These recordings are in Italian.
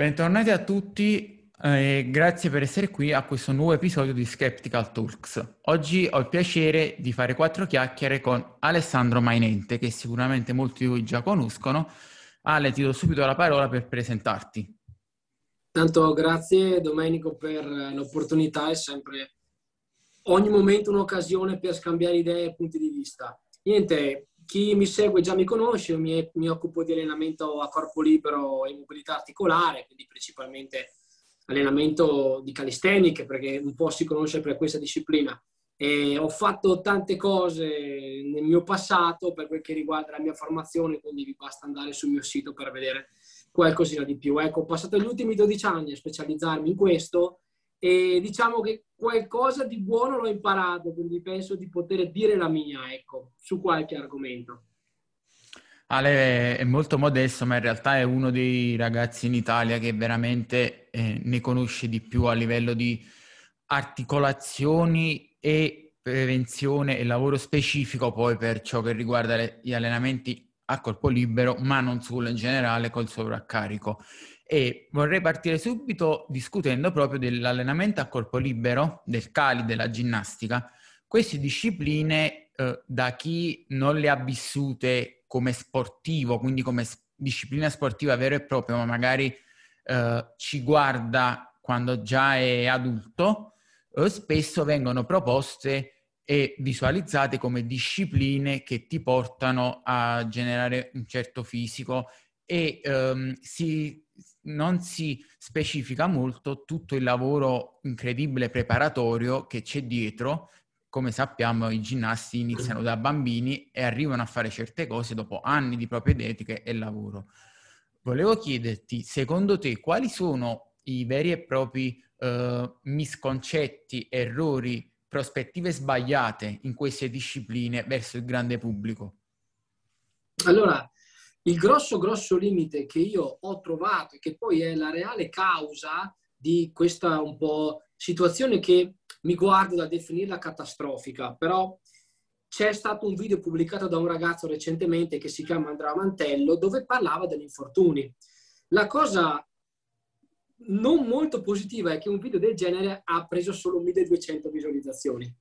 Bentornati a tutti e grazie per essere qui a questo nuovo episodio di Skeptical Talks. Oggi ho il piacere di fare quattro chiacchiere con Alessandro Mainente, che sicuramente molti di voi già conoscono. Ale, ti do subito la parola per presentarti. Tanto grazie Domenico per l'opportunità, è sempre ogni momento un'occasione per scambiare idee e punti di vista. Niente, chi mi segue già mi conosce, mi, mi, occupo di allenamento a corpo libero e mobilità articolare, quindi principalmente allenamento di calisthenic, perché un po' si conosce per questa disciplina. E ho fatto tante cose nel mio passato per quel che riguarda la mia formazione, quindi vi basta andare sul mio sito per vedere qualcosina di più. Ecco, ho passato gli ultimi 12 anni a specializzarmi in questo e diciamo che qualcosa di buono l'ho imparato, quindi penso di poter dire la mia, ecco, su qualche argomento. Ale è molto modesto, ma in realtà è uno dei ragazzi in Italia che veramente eh, ne conosce di più a livello di articolazioni e prevenzione e lavoro specifico poi per ciò che riguarda le, gli allenamenti a corpo libero, ma non solo in generale col sovraccarico. E vorrei partire subito discutendo proprio dell'allenamento a corpo libero, del cali, della ginnastica. Queste discipline, eh, da chi non le ha vissute come sportivo, quindi come disciplina sportiva vera e propria, ma magari eh, ci guarda quando già è adulto, eh, spesso vengono proposte e visualizzate come discipline che ti portano a generare un certo fisico e ehm, si non si specifica molto tutto il lavoro incredibile preparatorio che c'è dietro. Come sappiamo, i ginnasti iniziano da bambini e arrivano a fare certe cose dopo anni di propedeutiche e lavoro. Volevo chiederti, secondo te, quali sono i veri e propri uh, misconcetti, errori, prospettive sbagliate in queste discipline verso il grande pubblico? Allora, il grosso, grosso limite che io ho trovato e che poi è la reale causa di questa un po' situazione che mi guardo da definirla catastrofica, però c'è stato un video pubblicato da un ragazzo recentemente che si chiama Andrea Mantello dove parlava degli infortuni. La cosa non molto positiva è che un video del genere ha preso solo 1200 visualizzazioni.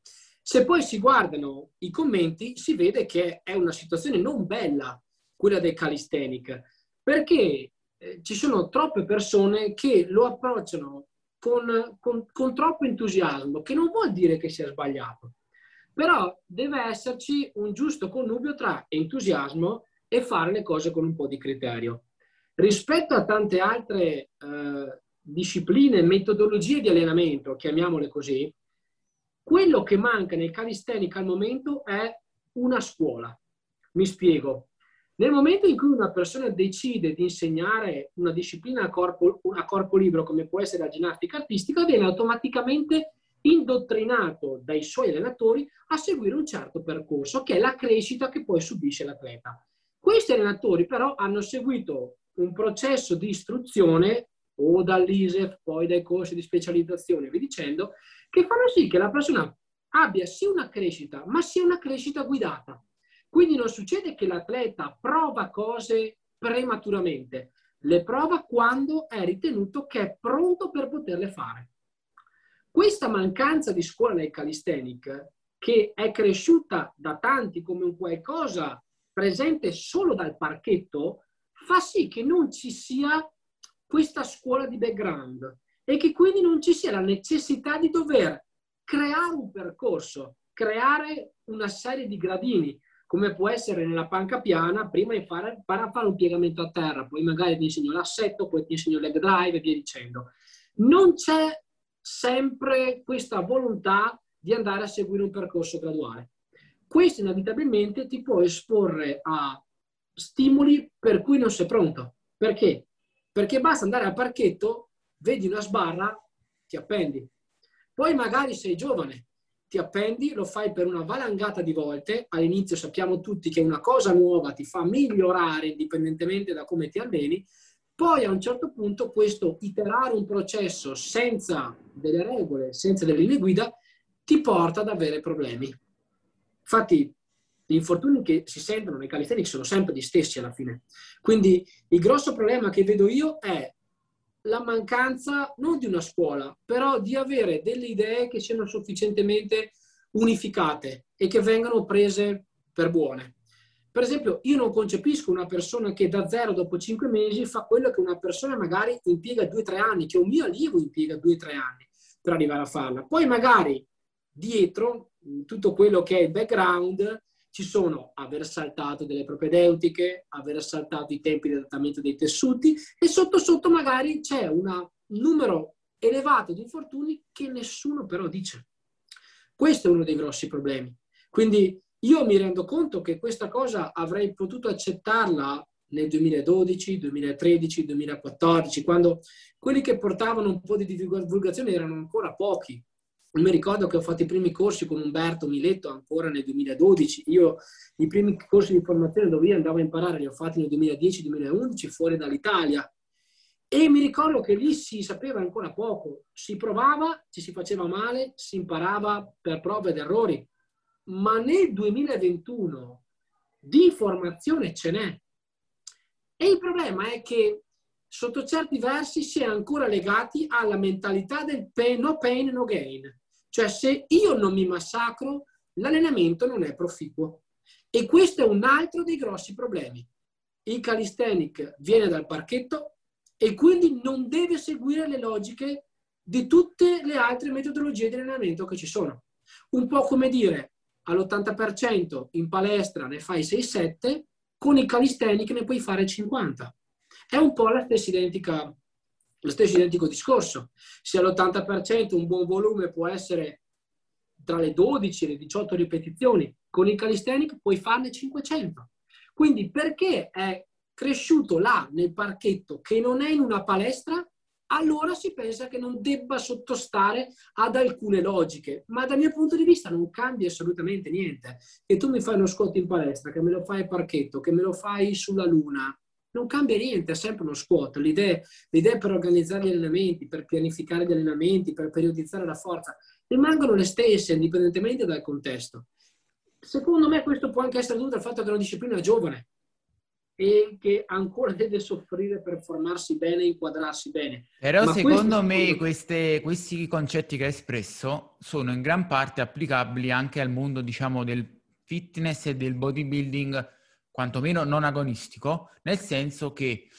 Se poi si guardano i commenti si vede che è una situazione non bella quella del calisthenic, perché eh, ci sono troppe persone che lo approcciano con, con, con troppo entusiasmo, che non vuol dire che sia sbagliato, però deve esserci un giusto connubio tra entusiasmo e fare le cose con un po' di criterio. Rispetto a tante altre eh, discipline, metodologie di allenamento, chiamiamole così, quello che manca nel calisthenic al momento è una scuola. Mi spiego. Nel momento in cui una persona decide di insegnare una disciplina a corpo, a corpo libero, come può essere la ginnastica artistica, viene automaticamente indottrinato dai suoi allenatori a seguire un certo percorso, che è la crescita che poi subisce l'atleta. Questi allenatori però hanno seguito un processo di istruzione o dall'ISEF, poi dai corsi di specializzazione, vi dicendo, che fanno sì che la persona abbia sia una crescita, ma sia una crescita guidata. Quindi non succede che l'atleta prova cose prematuramente, le prova quando è ritenuto che è pronto per poterle fare. Questa mancanza di scuola nel calisthenic, che è cresciuta da tanti come un qualcosa presente solo dal parchetto, fa sì che non ci sia questa scuola di background e che quindi non ci sia la necessità di dover creare un percorso, creare una serie di gradini, come può essere nella panca piana, prima impara, a fare un piegamento a terra, poi magari ti insegno l'assetto, poi ti insegno leg drive e via dicendo. Non c'è sempre questa volontà di andare a seguire un percorso graduale. Questo inevitabilmente ti può esporre a stimoli per cui non sei pronto. Perché? Perché basta andare al parchetto, vedi una sbarra, ti appendi. Poi magari sei giovane, ti appendi, lo fai per una valangata di volte, all'inizio sappiamo tutti che una cosa nuova ti fa migliorare indipendentemente da come ti alleni, poi a un certo punto questo iterare un processo senza delle regole, senza delle linee guida, ti porta ad avere problemi. Infatti gli infortuni che si sentono nei calisthenics sono sempre gli stessi alla fine. Quindi il grosso problema che vedo io è la mancanza non di una scuola, però di avere delle idee che siano sufficientemente unificate e che vengano prese per buone. Per esempio, io non concepisco una persona che da zero dopo cinque mesi fa quello che una persona magari impiega due o tre anni, che un mio allievo impiega due o tre anni per arrivare a farla. Poi magari dietro tutto quello che è il background ci sono aver saltato delle propedeutiche, aver saltato i tempi di adattamento dei tessuti e sotto sotto magari c'è un numero elevato di infortuni che nessuno però dice. Questo è uno dei grossi problemi. Quindi io mi rendo conto che questa cosa avrei potuto accettarla nel 2012, 2013, 2014, quando quelli che portavano un po' di divulgazione erano ancora pochi mi ricordo che ho fatto i primi corsi con Umberto Miletto ancora nel 2012. Io i primi corsi di formazione dove io andavo a imparare li ho fatti nel 2010-2011 fuori dall'Italia. E mi ricordo che lì si sapeva ancora poco. Si provava, ci si faceva male, si imparava per prove ed errori. Ma nel 2021 di formazione ce n'è. E il problema è che sotto certi versi si è ancora legati alla mentalità del pain, no pain, no gain. Cioè se io non mi massacro, l'allenamento non è proficuo. E questo è un altro dei grossi problemi. Il calisthenic viene dal parchetto e quindi non deve seguire le logiche di tutte le altre metodologie di allenamento che ci sono. Un po' come dire all'80% in palestra ne fai 6-7, con il calisthenic ne puoi fare 50. È un po' la stessa identica lo stesso identico discorso. Se all'80% un buon volume può essere tra le 12 e le 18 ripetizioni, con il calisthenic puoi farne 500. Quindi perché è cresciuto là nel parchetto che non è in una palestra, allora si pensa che non debba sottostare ad alcune logiche. Ma dal mio punto di vista non cambia assolutamente niente. Che tu mi fai uno squat in palestra, che me lo fai al parchetto, che me lo fai sulla luna, non cambia niente, è sempre uno squat. L'idea, l'idea per organizzare gli allenamenti, per pianificare gli allenamenti, per periodizzare la forza, rimangono le stesse indipendentemente dal contesto. Secondo me questo può anche essere dovuto al fatto che è una disciplina giovane e che ancora deve soffrire per formarsi bene e inquadrarsi bene. Però Ma secondo me queste, questi concetti che hai espresso sono in gran parte applicabili anche al mondo, diciamo, del fitness e del bodybuilding quantomeno non agonistico, nel senso che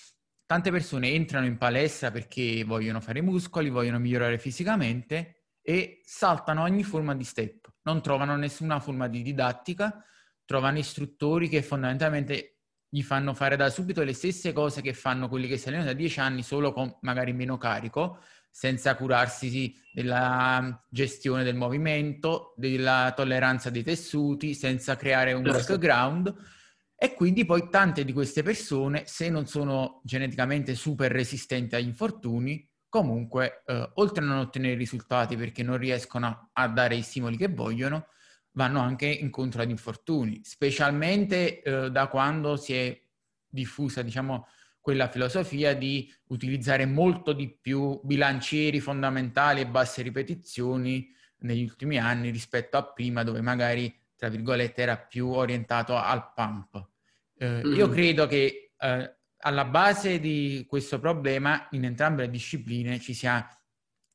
tante persone entrano in palestra perché vogliono fare muscoli, vogliono migliorare fisicamente e saltano ogni forma di step, non trovano nessuna forma di didattica, trovano istruttori che fondamentalmente gli fanno fare da subito le stesse cose che fanno quelli che si allenano da dieci anni, solo con magari meno carico, senza curarsi della gestione del movimento, della tolleranza dei tessuti, senza creare un certo. background e quindi poi tante di queste persone, se non sono geneticamente super resistenti agli infortuni, comunque, eh, oltre a non ottenere risultati perché non riescono a, a, dare i stimoli che vogliono, vanno anche incontro ad infortuni, specialmente eh, da quando si è diffusa, diciamo, quella filosofia di utilizzare molto di più bilancieri fondamentali e basse ripetizioni negli ultimi anni rispetto a prima dove magari, tra virgolette, era più orientato al pump. Eh, mm-hmm. Io credo che eh, alla base di questo problema in entrambe le discipline ci sia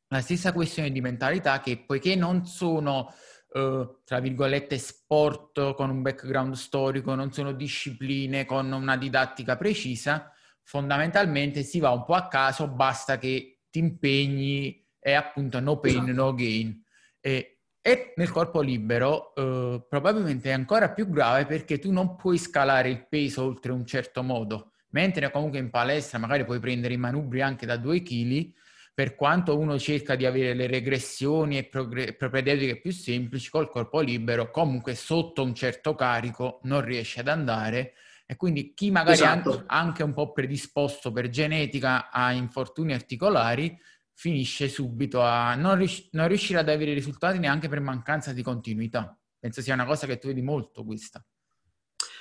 la stessa questione di mentalità che poiché non sono, eh, tra virgolette, sport con un background storico, non sono discipline con una didattica precisa, fondamentalmente si va un po' a caso, basta che ti impegni e appunto no pain, esatto. no gain. E e nel corpo libero eh, probabilmente è ancora più grave perché tu non puoi scalare il peso oltre un certo modo, mentre comunque in palestra magari puoi prendere i manubri anche da 2 kg, per quanto uno cerca di avere le regressioni e progre- propedeutiche più semplici, col corpo libero comunque sotto un certo carico non riesce ad andare e quindi chi magari esatto. è anche un po' predisposto per genetica a infortuni articolari finisce subito a non, rius- non riuscire ad avere risultati neanche per mancanza di continuità. Penso sia una cosa che tu vedi molto questa.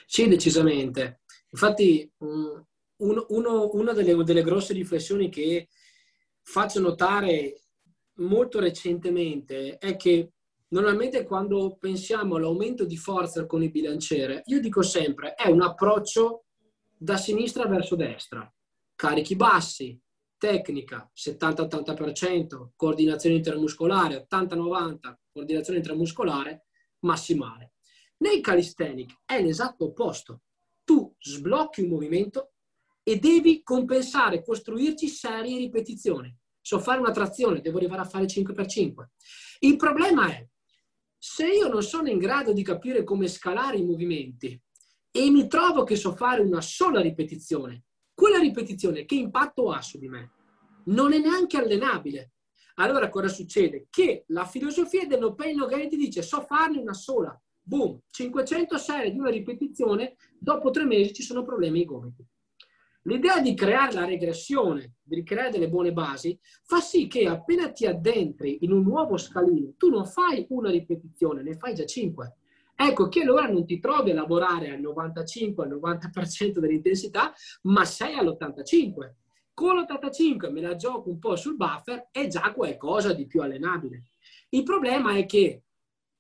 Sì, decisamente. Infatti, um, uno, una delle, delle grosse riflessioni che faccio notare molto recentemente è che normalmente quando pensiamo all'aumento di forza con il bilanciere, io dico sempre è un approccio da sinistra verso destra, carichi bassi, tecnica 70-80%, coordinazione intermuscolare 80-90%, coordinazione intramuscolare massimale. Nei calisthenic è l'esatto opposto. Tu sblocchi un movimento e devi compensare, costruirci serie ripetizioni. So fare una trazione, devo arrivare a fare 5x5. Il problema è, se io non sono in grado di capire come scalare i movimenti e mi trovo che so fare una sola ripetizione, quella ripetizione che impatto ha su di me non è neanche allenabile. Allora cosa succede? Che la filosofia del no pain no gain ti dice so farne una sola, boom, 500 serie di una ripetizione, dopo tre mesi ci sono problemi ai gomiti. L'idea di creare la regressione, di creare delle buone basi, fa sì che appena ti addentri in un nuovo scalino, tu non fai una ripetizione, ne fai già cinque. Ecco che allora non ti trovi a lavorare al 95, al 90% dell'intensità, ma sei all'85. Con l'85 me la gioco un po' sul buffer, è già qualcosa di più allenabile. Il problema è che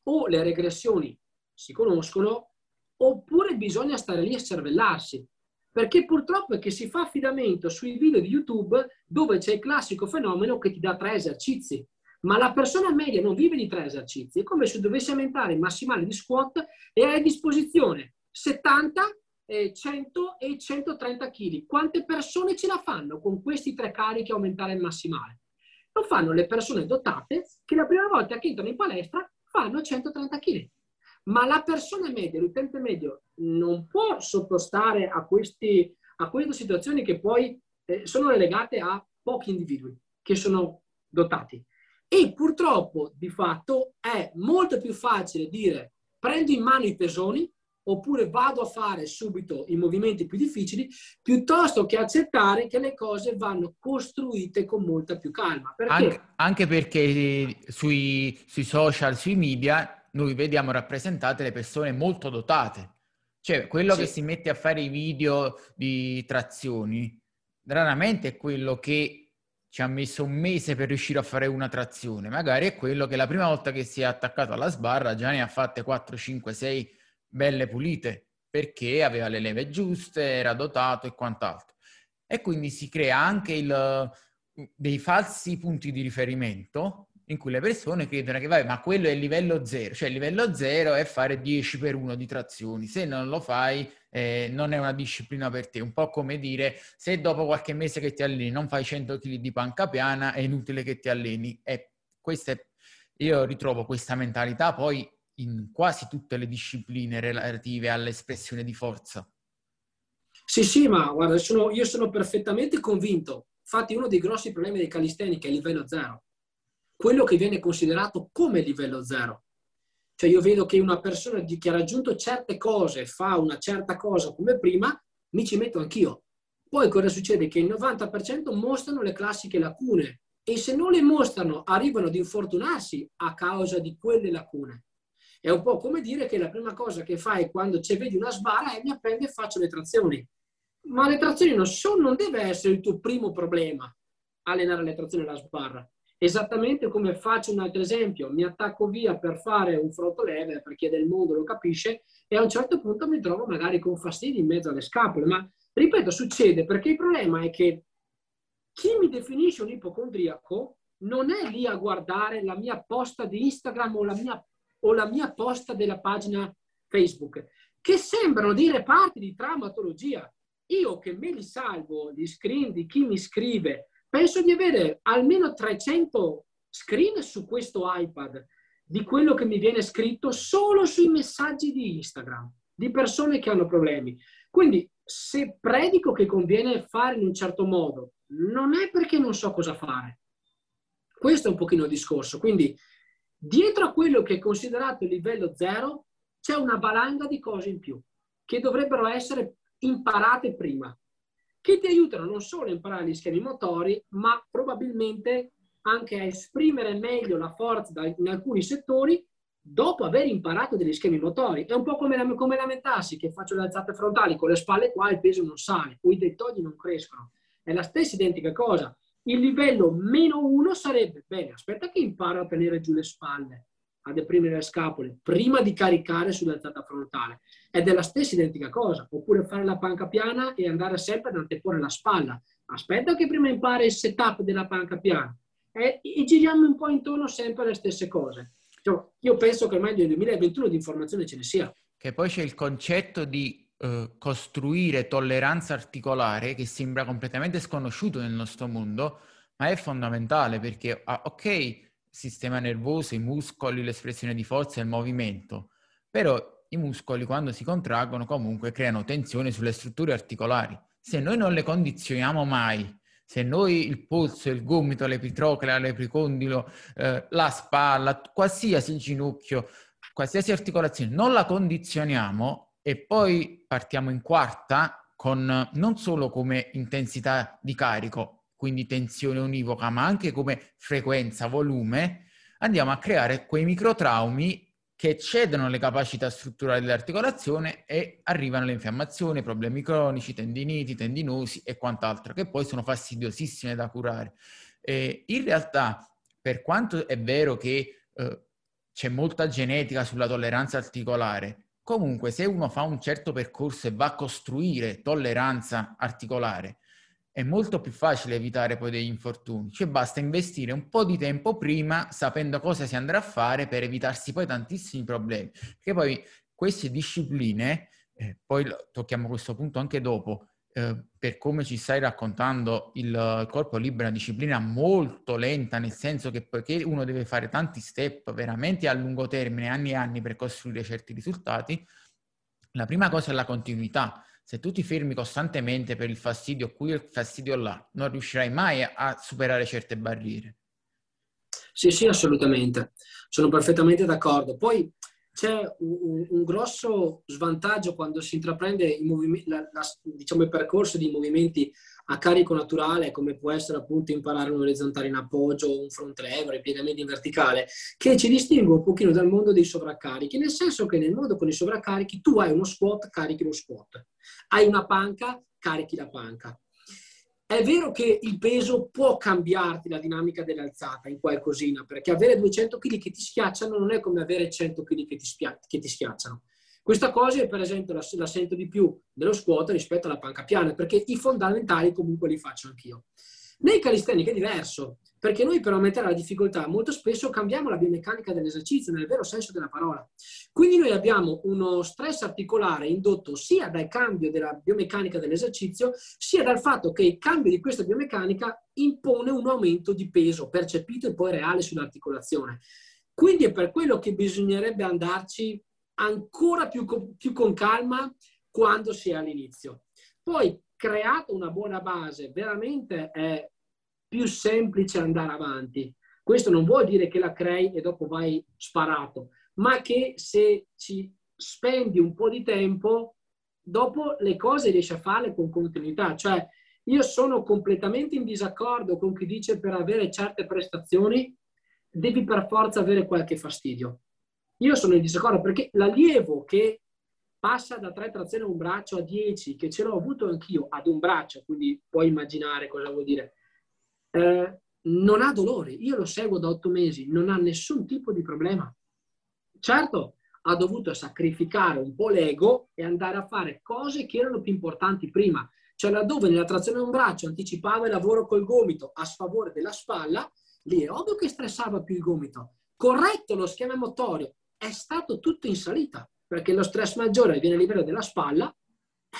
o le regressioni si conoscono, oppure bisogna stare lì a cervellarsi. Perché purtroppo è che si fa affidamento sui video di YouTube dove c'è il classico fenomeno che ti dà tre esercizi ma la persona media non vive di tre esercizi. È come se dovesse aumentare il massimale di squat e hai a disposizione 70, 100 e 130 kg. Quante persone ce la fanno con questi tre carichi aumentare il massimale? Lo fanno le persone dotate che la prima volta che entrano in palestra fanno 130 kg. Ma la persona media, l'utente medio, non può sottostare a, questi, a queste situazioni che poi eh, sono legate a pochi individui che sono dotati. E purtroppo, di fatto, è molto più facile dire prendo in mano i pesoni oppure vado a fare subito i movimenti più difficili, piuttosto che accettare che le cose vanno costruite con molta più calma. Perché? Anche, anche perché sui, sui, social, sui media, noi vediamo rappresentate le persone molto dotate. Cioè, quello sì. che si mette a fare i video di trazioni, raramente è quello che ci ha messo un mese per riuscire a fare una trazione, magari è quello che la prima volta che si è attaccato alla sbarra già ne ha fatte 4, 5, 6 belle pulite, perché aveva le leve giuste, era dotato e quant'altro. E quindi si crea anche il, dei falsi punti di riferimento in cui le persone credono che vai, ma quello è il livello zero, cioè il livello zero è fare 10 per 1 di trazioni, se non lo fai eh, non è una disciplina per te, un po' come dire se dopo qualche mese che ti alleni non fai 100 kg di panca piana è inutile che ti alleni. E queste, io ritrovo questa mentalità poi in quasi tutte le discipline relative all'espressione di forza. Sì, sì, ma guarda, sono, io sono perfettamente convinto. Infatti uno dei grossi problemi dei calistenici è il livello zero quello che viene considerato come livello zero. Cioè io vedo che una persona che ha raggiunto certe cose fa una certa cosa come prima, mi ci metto anch'io. Poi cosa succede? Che il 90% mostrano le classiche lacune e se non le mostrano arrivano ad infortunarsi a causa di quelle lacune. È un po' come dire che la prima cosa che fai quando ci vedi una sbarra è mi appendo e faccio le trazioni. Ma le trazioni non, sono, non deve essere il tuo primo problema, allenare le trazioni alla sbarra. Esattamente come faccio un altro esempio, mi attacco via per fare un frotto lever perché del mondo lo capisce e a un certo punto mi trovo magari con fastidi in mezzo alle scapole. Ma ripeto, succede perché il problema è che chi mi definisce un ipocondriaco non è lì a guardare la mia posta di Instagram o la mia, o la mia posta della pagina Facebook, che sembrano dei reparti di traumatologia. Io che me li salvo, gli screen di chi mi scrive, penso di avere almeno 300 screen su questo iPad di quello che mi viene scritto solo sui messaggi di Instagram di persone che hanno problemi. Quindi se predico che conviene fare in un certo modo, non è perché non so cosa fare. Questo è un pochino il discorso. Quindi dietro a quello che è considerato il livello zero c'è una valanga di cose in più che dovrebbero essere imparate prima che ti aiutano non solo a imparare gli schemi motori, ma probabilmente anche a esprimere meglio la forza in alcuni settori dopo aver imparato degli schemi motori. È un po' come, come lamentarsi che faccio le alzate frontali con le spalle qua il peso non sale o i deltoidi non crescono. È la stessa identica cosa. Il livello meno uno sarebbe, bene, aspetta che imparo a tenere giù le spalle. a deprimere le scapole prima di caricare sull'alzata frontale. È la stessa identica cosa. Oppure fare la panca piana e andare sempre ad anteporre la spalla. Aspetta che prima impari il setup della panca piana. E, e giriamo un po' intorno sempre alle stesse cose. Cioè, io penso che ormai nel 2021 di informazione ce ne sia. Che poi c'è il concetto di eh, costruire tolleranza articolare che sembra completamente sconosciuto nel nostro mondo, ma è fondamentale perché, ah, ok, sistema nervoso, i muscoli, l'espressione di forza e il movimento, però i muscoli quando si contraggono comunque creano tensione sulle strutture articolari. Se noi non le condizioniamo mai, se noi il polso, il gomito, l'epitroclea, l'epicondilo, eh, la spalla, qualsiasi ginocchio, qualsiasi articolazione, non la condizioniamo e poi partiamo in quarta con non solo come intensità di carico, quindi tensione univoca, ma anche come frequenza, volume, andiamo a creare quei microtraumi che eccedono le capacità strutturali dell'articolazione e arrivano le infiammazioni, problemi cronici, tendiniti, tendinosi e quant'altro, che poi sono fastidiosissime da curare. E in realtà, per quanto è vero che eh, c'è molta genetica sulla tolleranza articolare, comunque se uno fa un certo percorso e va a costruire tolleranza articolare, è molto più facile evitare poi degli infortuni. Cioè basta investire un po' di tempo prima sapendo cosa si andrà a fare per evitarsi poi tantissimi problemi. Perché poi queste discipline, eh, poi tocchiamo questo punto anche dopo, eh, per come ci stai raccontando, il corpo libero è una disciplina molto lenta, nel senso che poiché uno deve fare tanti step veramente a lungo termine, anni e anni per costruire certi risultati, la prima cosa è la continuità se tu ti fermi costantemente per il fastidio qui e il fastidio là, non riuscirai mai a superare certe barriere. Sì, sì, assolutamente. Sono perfettamente d'accordo. Poi c'è un, un grosso svantaggio quando si intraprende movim- la, la, diciamo, il percorso di movimenti a carico naturale, come può essere appunto imparare un orizzontale in appoggio, un front lever, i piegamenti in verticale, che ci distingue un pochino dal mondo dei sovraccarichi, nel senso che nel mondo con i sovraccarichi tu hai uno squat, carichi lo squat, hai una panca, carichi la panca. È vero che il peso può cambiarti la dinamica dell'alzata in qualcosina, perché avere 200 kg che ti schiacciano non è come avere 100 kg che, che ti schiacciano. Questa cosa, per esempio, la, la sento di più nello squat rispetto alla panca piana, perché i fondamentali comunque li faccio anch'io. Nei calisthenics è diverso, perché noi per aumentare la difficoltà molto spesso cambiamo la biomeccanica dell'esercizio, nel vero senso della parola. Quindi noi abbiamo uno stress articolare indotto sia dal cambio della biomeccanica dell'esercizio, sia dal fatto che il cambio di questa biomeccanica impone un aumento di peso percepito e poi reale sull'articolazione. Quindi è per quello che bisognerebbe andarci ancora più, più con calma quando si è all'inizio. Poi, creata una buona base, veramente è più semplice andare avanti. Questo non vuol dire che la crei e dopo vai sparato, ma che se ci spendi un po' di tempo, dopo le cose riesci a farle con continuità. Cioè, io sono completamente in disaccordo con chi dice per avere certe prestazioni devi per forza avere qualche fastidio. Io sono in disaccordo perché l'allievo che passa da 3 trazioni a un braccio a 10, che ce l'ho avuto anch'io ad un braccio, quindi puoi immaginare cosa vuol dire, eh, non ha dolore. Io lo seguo da 8 mesi, non ha nessun tipo di problema. Certo, ha dovuto sacrificare un po' l'ego e andare a fare cose che erano più importanti prima. Cioè laddove nella trazione a un braccio anticipava il lavoro col gomito a sfavore della spalla, lì è ovvio che stressava più il gomito. Corretto lo schema motorio, è stato tutto in salita, perché lo stress maggiore viene a livello della spalla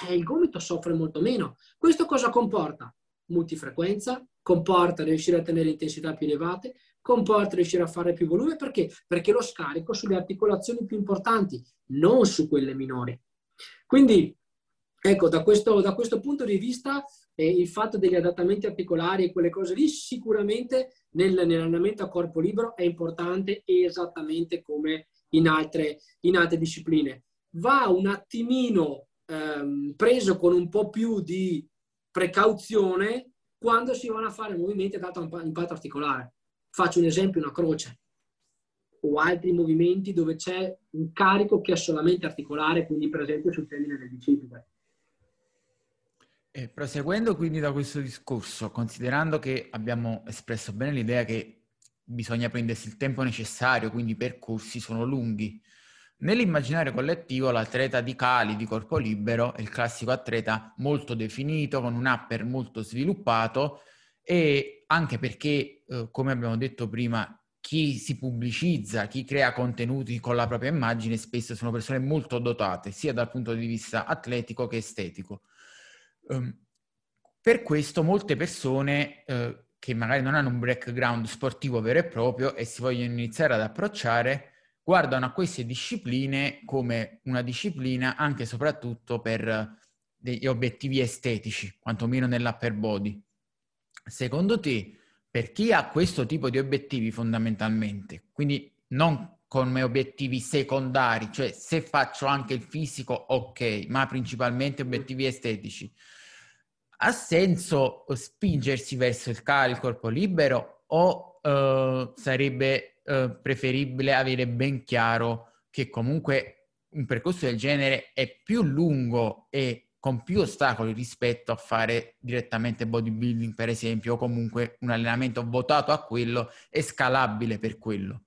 e il gomito soffre molto meno. Questo cosa comporta? Multifrequenza, comporta riuscire a tenere intensità più elevate, comporta riuscire a fare più volume, perché? Perché lo scarico sulle articolazioni più importanti, non su quelle minori. Quindi, ecco, da questo, da questo punto di vista, eh, il fatto degli adattamenti articolari e quelle cose lì, sicuramente nel, nell'allenamento a corpo libero è importante esattamente come in altre, in altre discipline. Va un attimino ehm, preso con un po' più di precauzione quando si vanno a fare movimenti ad alto impatto articolare. Faccio un esempio, una croce o altri movimenti dove c'è un carico che è solamente articolare, quindi presente sul termine del bicipite. E proseguendo quindi da questo discorso, considerando che abbiamo espresso bene l'idea che bisogna prendersi il tempo necessario, quindi i percorsi sono lunghi. Nell'immaginario collettivo l'atleta di cali, di corpo libero, è il classico atleta molto definito, con un upper molto sviluppato e anche perché, eh, come abbiamo detto prima, chi si pubblicizza, chi crea contenuti con la propria immagine spesso sono persone molto dotate, sia dal punto di vista atletico che estetico. Um, per questo molte persone uh, che magari non hanno un background sportivo vero e proprio e si vogliono iniziare ad approcciare, guardano a queste discipline come una disciplina anche e soprattutto per degli obiettivi estetici, quantomeno nell'upper body. Secondo te, per chi ha questo tipo di obiettivi fondamentalmente, quindi non come obiettivi secondari, cioè se faccio anche il fisico, ok, ma principalmente obiettivi estetici, ha senso spingersi verso il carico, il corpo libero o uh, sarebbe eh, preferibile avere ben chiaro che comunque un percorso del genere è più lungo e con più ostacoli rispetto a fare direttamente bodybuilding, per esempio, o comunque un allenamento votato a quello e scalabile per quello.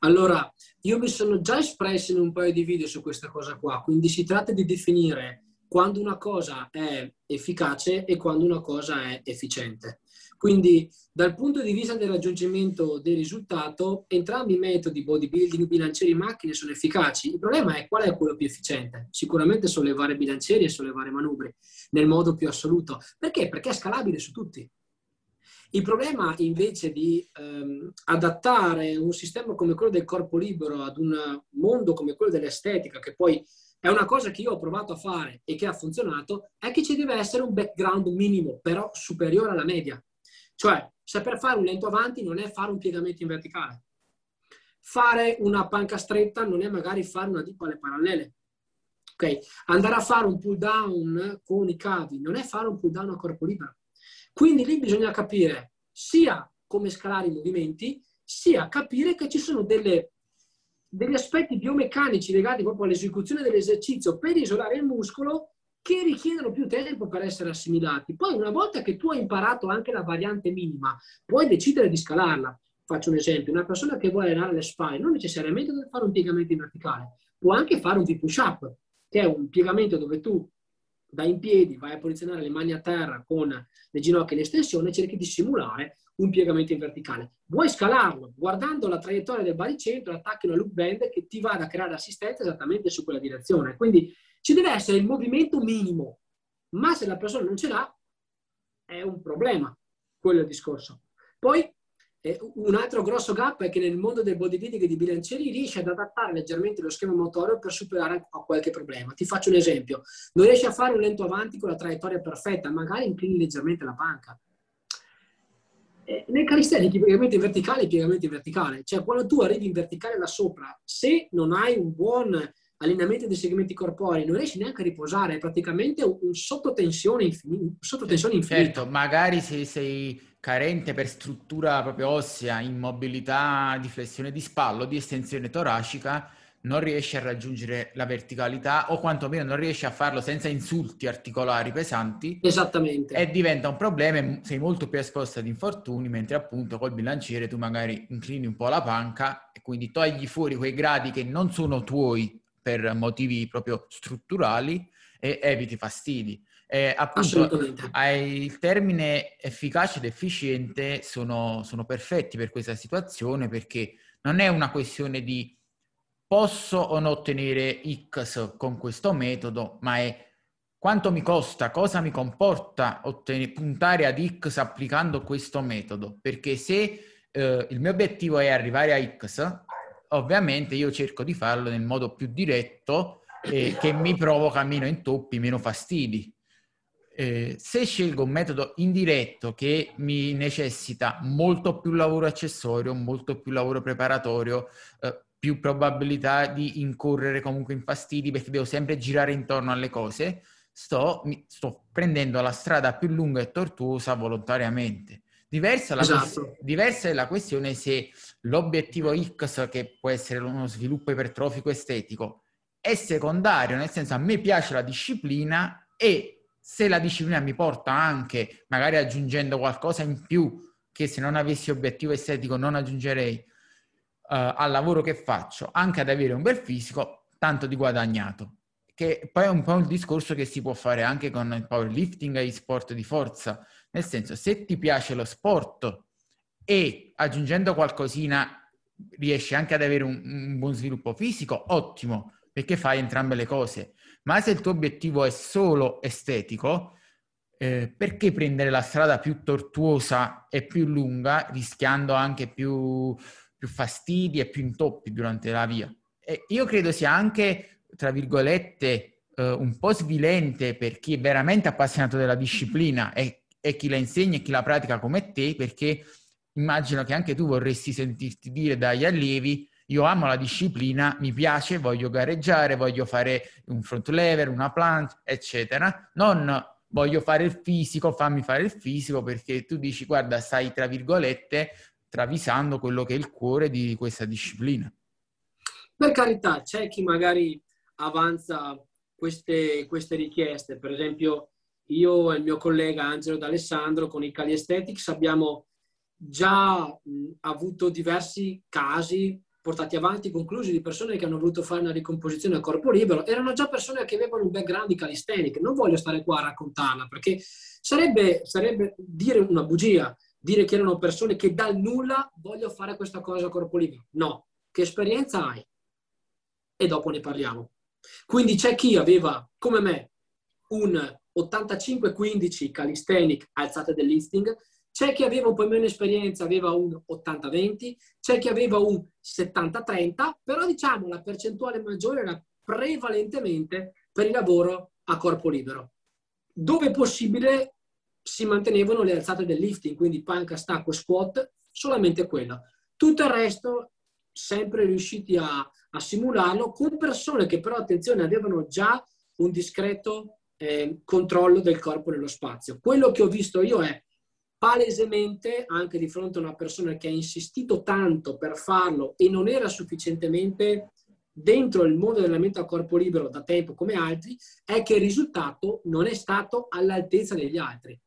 Allora, io mi sono già espresso in un paio di video su questa cosa qua, quindi si tratta di definire quando una cosa è efficace e quando una cosa è efficiente. Quindi dal punto di vista del raggiungimento del risultato, entrambi i metodi bodybuilding, bilancieri e macchine sono efficaci. Il problema è qual è quello più efficiente. Sicuramente sollevare bilancieri e sollevare manubri nel modo più assoluto. Perché? Perché è scalabile su tutti. Il problema invece di ehm, adattare un sistema come quello del corpo libero ad un mondo come quello dell'estetica, che poi è una cosa che io ho provato a fare e che ha funzionato, è che ci deve essere un background minimo, però superiore alla media. Cioè, saper fare un lento avanti non è fare un piegamento in verticale. Fare una panca stretta non è magari fare una dip alle parallele. Ok? Andare a fare un pull down con i cavi non è fare un pull down a corpo libero. Quindi lì bisogna capire sia come scalare i movimenti, sia capire che ci sono delle, degli aspetti biomeccanici legati proprio all'esecuzione dell'esercizio per isolare il muscolo che richiedono più tempo per essere assimilati. Poi una volta che tu hai imparato anche la variante minima, puoi decidere di scalarla. Faccio un esempio, una persona che vuole allenare le spalle non necessariamente deve fare un piegamento in verticale, può anche fare un V-push-up, che è un piegamento dove tu dai in piedi, vai a posizionare le mani a terra con le ginocchia in estensione e cerchi di simulare un piegamento in verticale. Vuoi scalarlo guardando la traiettoria del baricentro, attacchi una loop band che ti va a creare assistenza esattamente su quella direzione. Quindi ci deve essere il movimento minimo, ma se la persona non ce l'ha è un problema, quello è il discorso. Poi eh, un altro grosso gap è che nel mondo del bodybuilding e di bilancieri riesce ad adattare leggermente lo schema motorio per superare qualche problema. Ti faccio un esempio, non riesci a fare un lento avanti con la traiettoria perfetta, magari inclini leggermente la panca. Eh, nel calisthenics i piegamenti verticali, piegamenti verticali, cioè quando tu arrivi in verticale là sopra, se non hai un buon allineamento dei segmenti corporei, non riesci neanche a riposare, è praticamente un, sottotensione, infin- sottotensione infinita. Certo, magari se sei carente per struttura proprio ossea, immobilità di flessione di spallo, di estensione toracica, non riesci a raggiungere la verticalità o quantomeno non riesci a farlo senza insulti articolari pesanti. Esattamente. E diventa un problema sei molto più esposto ad infortuni, mentre appunto col bilanciere tu magari inclini un po' la panca e quindi togli fuori quei gradi che non sono tuoi per motivi proprio strutturali e eviti fastidi. Eh, appunto, il termine efficace ed efficiente sono, sono perfetti per questa situazione perché non è una questione di posso o no ottenere X con questo metodo, ma è quanto mi costa, cosa mi comporta ottenere, puntare ad X applicando questo metodo. Perché se eh, il mio obiettivo è arrivare a X, ovviamente io cerco di farlo nel modo più diretto eh, che mi provoca meno intoppi, meno fastidi. Eh, se scelgo un metodo indiretto che mi necessita molto più lavoro accessorio, molto più lavoro preparatorio, eh, più probabilità di incorrere comunque in fastidi perché devo sempre girare intorno alle cose, sto, sto prendendo la strada più lunga e tortuosa volontariamente. Diversa, esatto. quest- diversa, è la questione se l'obiettivo X, che può essere uno sviluppo ipertrofico estetico, è secondario, nel senso a me piace la disciplina e se la disciplina mi porta anche, magari aggiungendo qualcosa in più che se non avessi obiettivo estetico non aggiungerei uh, al lavoro che faccio, anche ad avere un bel fisico, tanto di guadagnato. Che poi è un po' il discorso che si può fare anche con il powerlifting e gli sport di forza. Nel senso, se ti piace lo sport e aggiungendo qualcosina riesci anche ad avere un, un buon sviluppo fisico, ottimo, perché fai entrambe le cose. Ma se il tuo obiettivo è solo estetico, eh, perché prendere la strada più tortuosa e più lunga, rischiando anche più, più fastidi e più intoppi durante la via? E io credo sia anche, tra virgolette, eh, un po' svilente per chi è veramente appassionato della disciplina e, e chi la insegna e chi la pratica come te, perché immagino che anche tu vorresti sentirti dire dagli allievi io amo la disciplina, mi piace, voglio gareggiare, voglio fare un front lever, una planche, eccetera. Non voglio fare il fisico, fammi fare il fisico perché tu dici guarda, stai tra virgolette travisando quello che è il cuore di questa disciplina. Per carità, c'è chi magari avanza queste, queste richieste. Per esempio, io e il mio collega Angelo D'Alessandro con i Caliesthetics abbiamo già mh, avuto diversi casi portati avanti, conclusi di persone che hanno voluto fare una ricomposizione a corpo libero, erano già persone che avevano un background di calisthenic. Non voglio stare qua a raccontarla perché sarebbe, sarebbe dire una bugia, dire che erano persone che dal nulla voglio fare questa cosa a corpo libero. No, che esperienza hai? E dopo ne parliamo. Quindi c'è chi aveva, come me, un 85-15 calisthenic alzate del listing, c'è chi aveva un po' meno esperienza, aveva un 80-20, c'è chi aveva un 70-30, però diciamo la percentuale maggiore era prevalentemente per il lavoro a corpo libero. Dove possibile si mantenevano le alzate del lifting, quindi panca, stacco, squat, solamente quello. Tutto il resto sempre riusciti a, a simularlo con persone che però, attenzione, avevano già un discreto eh, controllo del corpo nello spazio. Quello che ho visto io è palesemente anche di fronte a una persona che ha insistito tanto per farlo e non era sufficientemente dentro il mondo dell'allenamento a corpo libero da tempo come altri, è che il risultato non è stato all'altezza degli altri,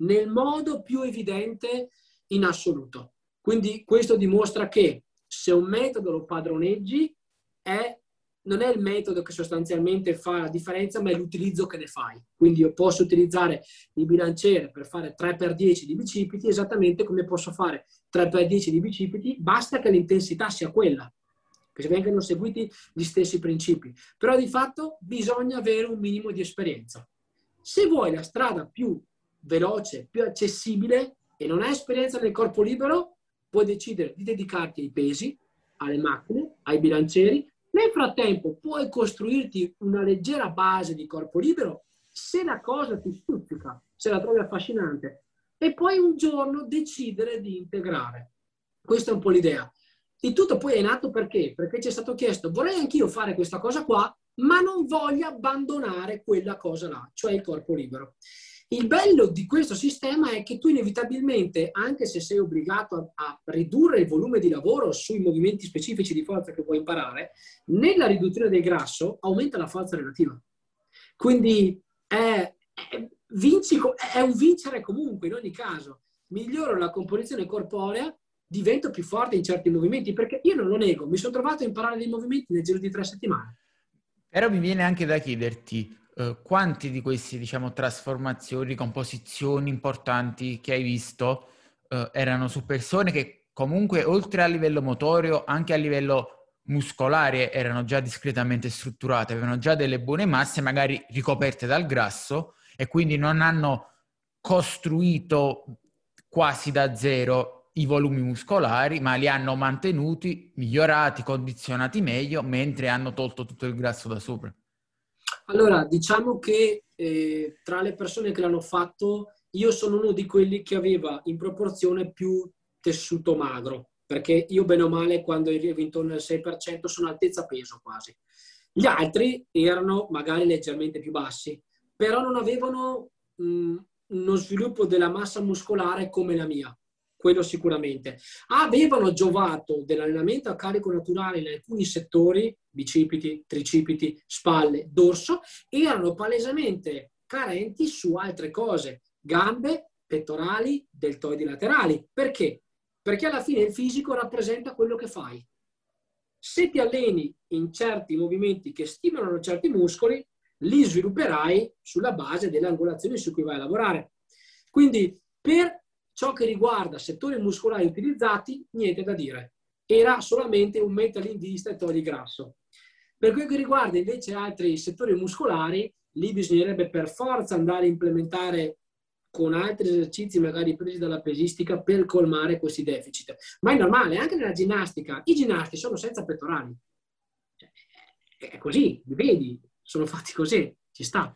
nel modo più evidente in assoluto. Quindi questo dimostra che se un metodo lo padroneggi è non è il metodo che sostanzialmente fa la differenza, ma è l'utilizzo che ne fai. Quindi io posso utilizzare il bilanciere per fare 3x10 di bicipiti esattamente come posso fare 3x10 di bicipiti, basta che l'intensità sia quella, che vengano seguiti gli stessi principi. Però di fatto bisogna avere un minimo di esperienza. Se vuoi la strada più veloce, più accessibile e non hai esperienza nel corpo libero, puoi decidere di dedicarti ai pesi, alle macchine, ai bilancieri, nel frattempo puoi costruirti una leggera base di corpo libero se la cosa ti stuzzica, se la trovi affascinante, e poi un giorno decidere di integrare. Questa è un po' l'idea. Il tutto poi è nato perché? Perché ci è stato chiesto, vorrei anch'io fare questa cosa qua, ma non voglio abbandonare quella cosa là, cioè il corpo libero. Il bello di questo sistema è che tu inevitabilmente, anche se sei obbligato a, a, ridurre il volume di lavoro sui movimenti specifici di forza che puoi imparare, nella riduzione del grasso aumenta la forza relativa. Quindi è, è, vinci, è un vincere comunque in ogni caso. Miglioro la composizione corporea, divento più forte in certi movimenti, perché io non lo nego, mi sono trovato a imparare dei movimenti nel giro di tre settimane. Però mi viene anche da chiederti, eh, quanti di queste, diciamo, trasformazioni, composizioni importanti che hai visto uh, erano su persone che comunque oltre a livello motorio, anche a livello muscolare erano già discretamente strutturate, avevano già delle buone masse, magari ricoperte dal grasso e quindi non hanno costruito quasi da zero i volumi muscolari, ma li hanno mantenuti, migliorati, condizionati meglio, mentre hanno tolto tutto il grasso da sopra. Allora, diciamo che eh, tra le persone che l'hanno fatto, io sono uno di quelli che aveva in proporzione più tessuto magro, perché io bene o male quando arrivo intorno al 6% sono altezza peso quasi. Gli altri erano magari leggermente più bassi, però non avevano mh, uno sviluppo della massa muscolare come la mia quello sicuramente. Avevano giovato dell'allenamento a carico naturale in alcuni settori, bicipiti, tricipiti, spalle, dorso, erano palesemente carenti su altre cose, gambe, pettorali, deltoidi laterali. Perché? Perché alla fine il fisico rappresenta quello che fai. Se ti alleni in certi movimenti che stimolano certi muscoli, li svilupperai sulla base delle angolazioni su cui vai a lavorare. Quindi, per ciò che riguarda settori muscolari utilizzati, niente da dire. Era solamente un metal di strettori grasso. Per quel che riguarda invece altri settori muscolari, lì bisognerebbe per forza andare a implementare con altri esercizi magari presi dalla pesistica per colmare questi deficit. Ma è normale, anche nella ginnastica, i ginnasti sono senza pettorali. Cioè, è così, vedi, sono fatti così, ci sta.